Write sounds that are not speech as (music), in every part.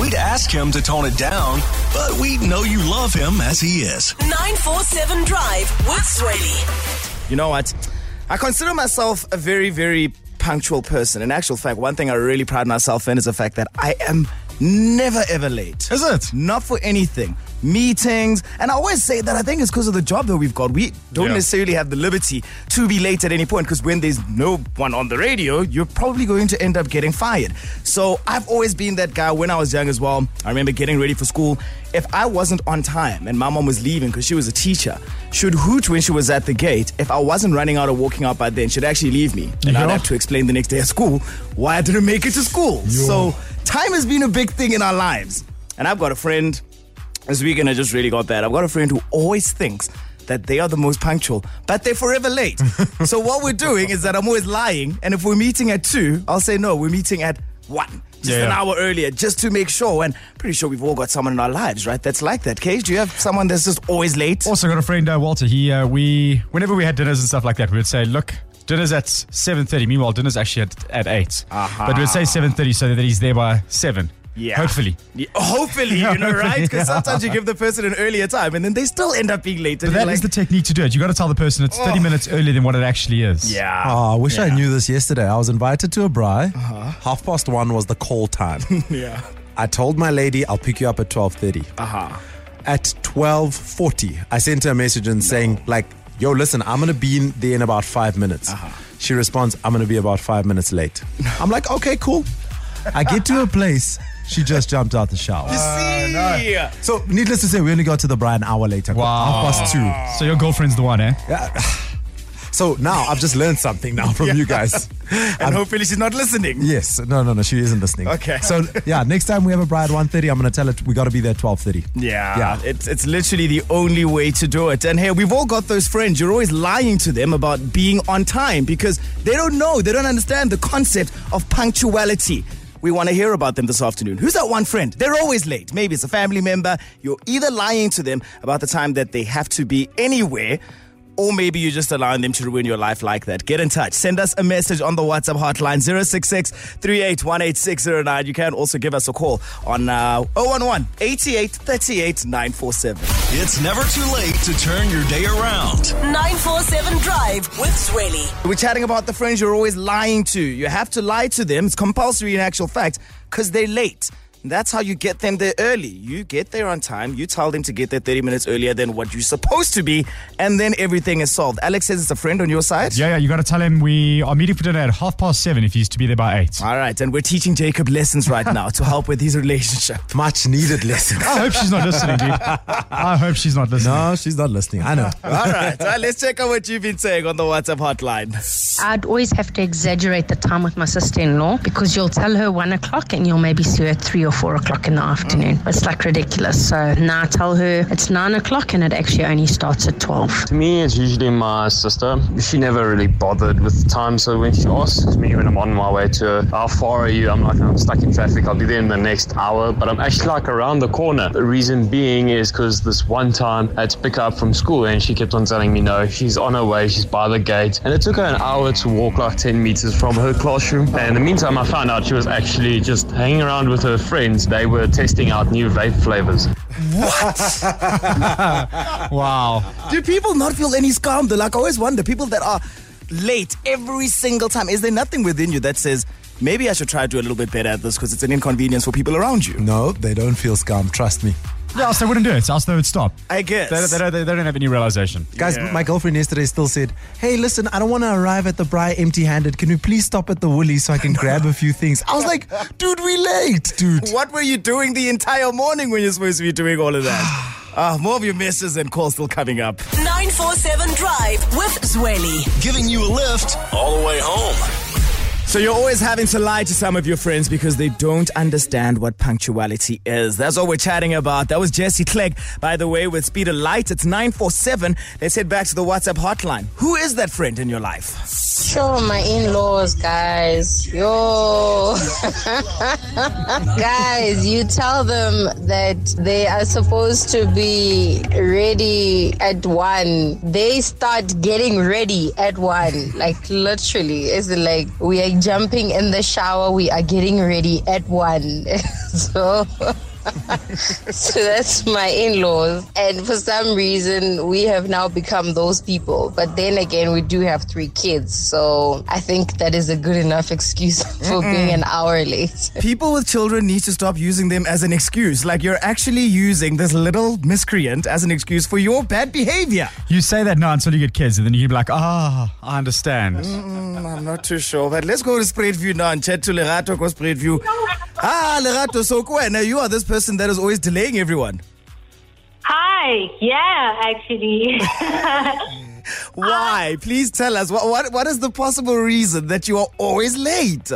We'd ask him to tone it down, but we know you love him as he is. 947 Drive with Zweli. You know what? I consider myself a very, very punctual person. In actual fact, one thing I really pride myself in is the fact that I am never ever late. Is it? Not for anything. Meetings. And I always say that I think it's because of the job that we've got. We don't Yeah. necessarily have the liberty to be late at any point because when there's no one on the radio, you're probably going to end up getting fired. So I've always been that guy when I was young as well. I remember getting ready for school. If I wasn't on time and my mom was leaving because she was a teacher, she'd hoot when she was at the gate. If I wasn't running out or walking out by then, she'd actually leave me. And I'd have to explain the next day at school why I didn't make it to school. So time has been a big thing in our lives. And I've got a friend, this weekend I just really got that. I've got a friend who always thinks that they are the most punctual, but they're forever late. (laughs) so what we're doing is that I'm always lying. And if we're meeting at two, I'll say, no, we're meeting at one. Just Yeah, an hour earlier, just to make sure. And pretty sure we've all got someone in our lives, right? That's like that. Cage, do you have someone that's just always late? Also got a friend, uh, Walter. He, uh, we, whenever we had dinners and stuff like that, we would say, look, dinner's at 7.30. Meanwhile, dinner's actually at, at 8. Aha. But we'll say 7.30 so that he's there by 7. Yeah. Hopefully. Yeah, hopefully, you know, right? Because (laughs) Yeah. sometimes you give the person an earlier time and then they still end up being late. But that is the technique to do it. You got to tell the person it's 30 minutes earlier than what it actually is. Yeah. Oh, I wish I knew this yesterday. I was invited to a braai. Half past one was the call time. (laughs) Yeah. I told my lady I'll pick you up at twelve thirty. Uh-huh. At twelve forty, I sent her a message and saying like, "Yo, listen, I'm gonna be in there in about five minutes." Uh-huh. She responds, "I'm gonna be about five minutes late." I'm like, "Okay, cool." I get to her place. She just jumped out the shower. See? So, needless to say, we only got to the braai an hour later. Wow. Half past two. So your girlfriend's the one, eh? So now I've just learned something now from you guys. (laughs) And hopefully she's not listening. Yes. No, no, no. She isn't listening. Okay. So yeah, next time we have a braai at 1.30, I'm going to tell it we got to be there at 12.30. Yeah, Yeah. It's it's literally the only way to do it. And hey, we've all got those friends. You're always lying to them about being on time because they don't know, they don't understand the concept of punctuality. We want to hear about them this afternoon. Who's that one friend? They're always late. Maybe it's a family member. You're either lying to them about the time that they have to be anywhere. Or maybe you're just allowing them to ruin your life like that. Get in touch. Send us a message on the WhatsApp hotline 066 3818 You can also give us a call on uh, 011 88 38 947. It's never too late to turn your day around. 947 Drive with Zweli. We're chatting about the friends you're always lying to. You have to lie to them. It's compulsory in actual fact because they're late. That's how you get them there early. You get there on time. You tell them to get there 30 minutes earlier than what you're supposed to be, and then everything is solved. Alex says it's a friend on your side. Yeah, yeah. You got to tell him we are meeting for dinner at half past 7 if he's to be there by 8. All right, and we're teaching Jacob lessons right now to help with his relationship. (laughs) Much needed lesson. I hope she's not listening, dude. I hope she's not listening. no, she's not listening. I know. All right, all right, let's check out what you've been saying on the WhatsApp hotline. I'd always have to exaggerate the time with my sister-in-law because you'll tell her one o'clock and you'll maybe see her at three or four o'clock in the afternoon. It's like ridiculous. So now I tell her it's nine o'clock and it actually only starts at twelve. To me, it's usually my sister. She never really bothered with time, so when she asks me when I'm on my way to her, how far are you? I'm like, I'm stuck in traffic. I'll be there in the next hour, but I'm actually like around the corner. The reason being is because this one time I had to pick her up from school, and she kept on telling me no, she's on her way, she's by the gate, and it took her an hour to walk like 10 meters from her classroom. And in the meantime, I found out she was actually just hanging around with her friends. They were testing out new vape flavors. What? (laughs) wow. Do people not feel any scam? Though, like I always wonder, people that are late every single time. Is there nothing within you that says maybe I should try to do a little bit better at this because it's an inconvenience for people around you? No, they don't feel scum. Trust me. Yeah, else they wouldn't do it. Else they would stop. I guess. They, they, don't, they don't have any realization. Guys, my girlfriend yesterday still said, Hey, listen, I don't want to arrive at the braai empty handed. Can we please stop at the Woolly so I can grab a few things? I was like, Dude, we late, dude. What were you doing the entire morning when you're supposed to be doing all of that? (sighs) Ah, more of your messages and calls still coming up. 947 Drive with Zweli. Giving you a lift all the way home. So you're always having to lie to some of your friends because they don't understand what punctuality is. That's what we're chatting about. That was Jesse Clegg, by the way, with Speed of Light. It's 947. Let's head back to the WhatsApp hotline. Who is that friend in your life? Sure, my in-laws, guys. Yo, (laughs) guys, you tell them that they are supposed to be ready at one. They start getting ready at one. Like literally, it's like we are jumping in the shower. We are getting ready at one. (laughs) so. (laughs) (laughs) so that's my in-laws and for some reason we have now become those people but then again we do have three kids so i think that is a good enough excuse (laughs) for being an hour late People with children need to stop using them as an excuse. Like you're actually using this little miscreant as an excuse for your bad behavior. You say that now until you get kids, and then you can be like, ah, I understand. Mm, I'm not too sure, but let's go to Spruitview now and chat to Lerato go Spruitview. Ah, Lerato, so cool. Now you are this person that is always delaying everyone. Hi. Yeah, actually. (laughs) Why? Uh, Please tell us. What, what, what is the possible reason that you are always late?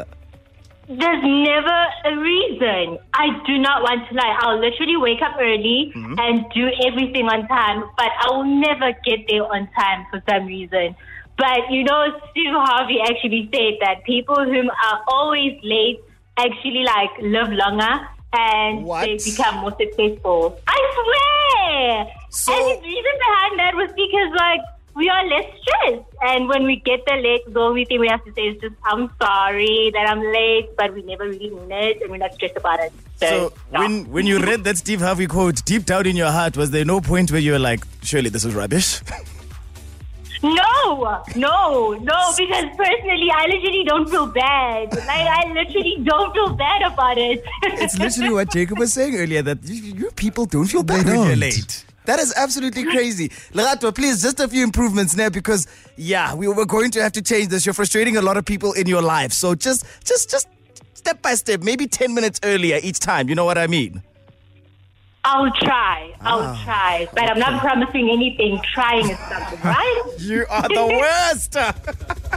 There's never a reason. I do not want to lie. I'll literally wake up early mm-hmm. and do everything on time, but I will never get there on time for some reason. But you know, Steve Harvey actually said that people whom are always late actually like live longer and What? they become more successful. I swear. So- and the reason behind that was because like we are less stressed, and when we get there late, the only thing we have to say is just "I'm sorry that I'm late," but we never really mean it, and we're not stressed about it. So, So yeah. when when you read that Steve Harvey quote, deep down in your heart, was there no point where you were like, surely this is rubbish? (laughs) No, no, no, because personally, I literally don't feel bad. Like, I literally don't feel bad about it. it's literally what Jacob was saying earlier that you, you people don't feel bad They when you're late. That is absolutely (laughs) crazy. Lerato, please, just a few improvements now because, yeah, we were going to have to change this. You're frustrating a lot of people in your life. So just, just, just step by step, maybe 10 minutes earlier each time. You know what I mean? I'll try. I'll Ah. try. But I'm not promising anything. Trying is something, (laughs) right? You are the worst. (laughs)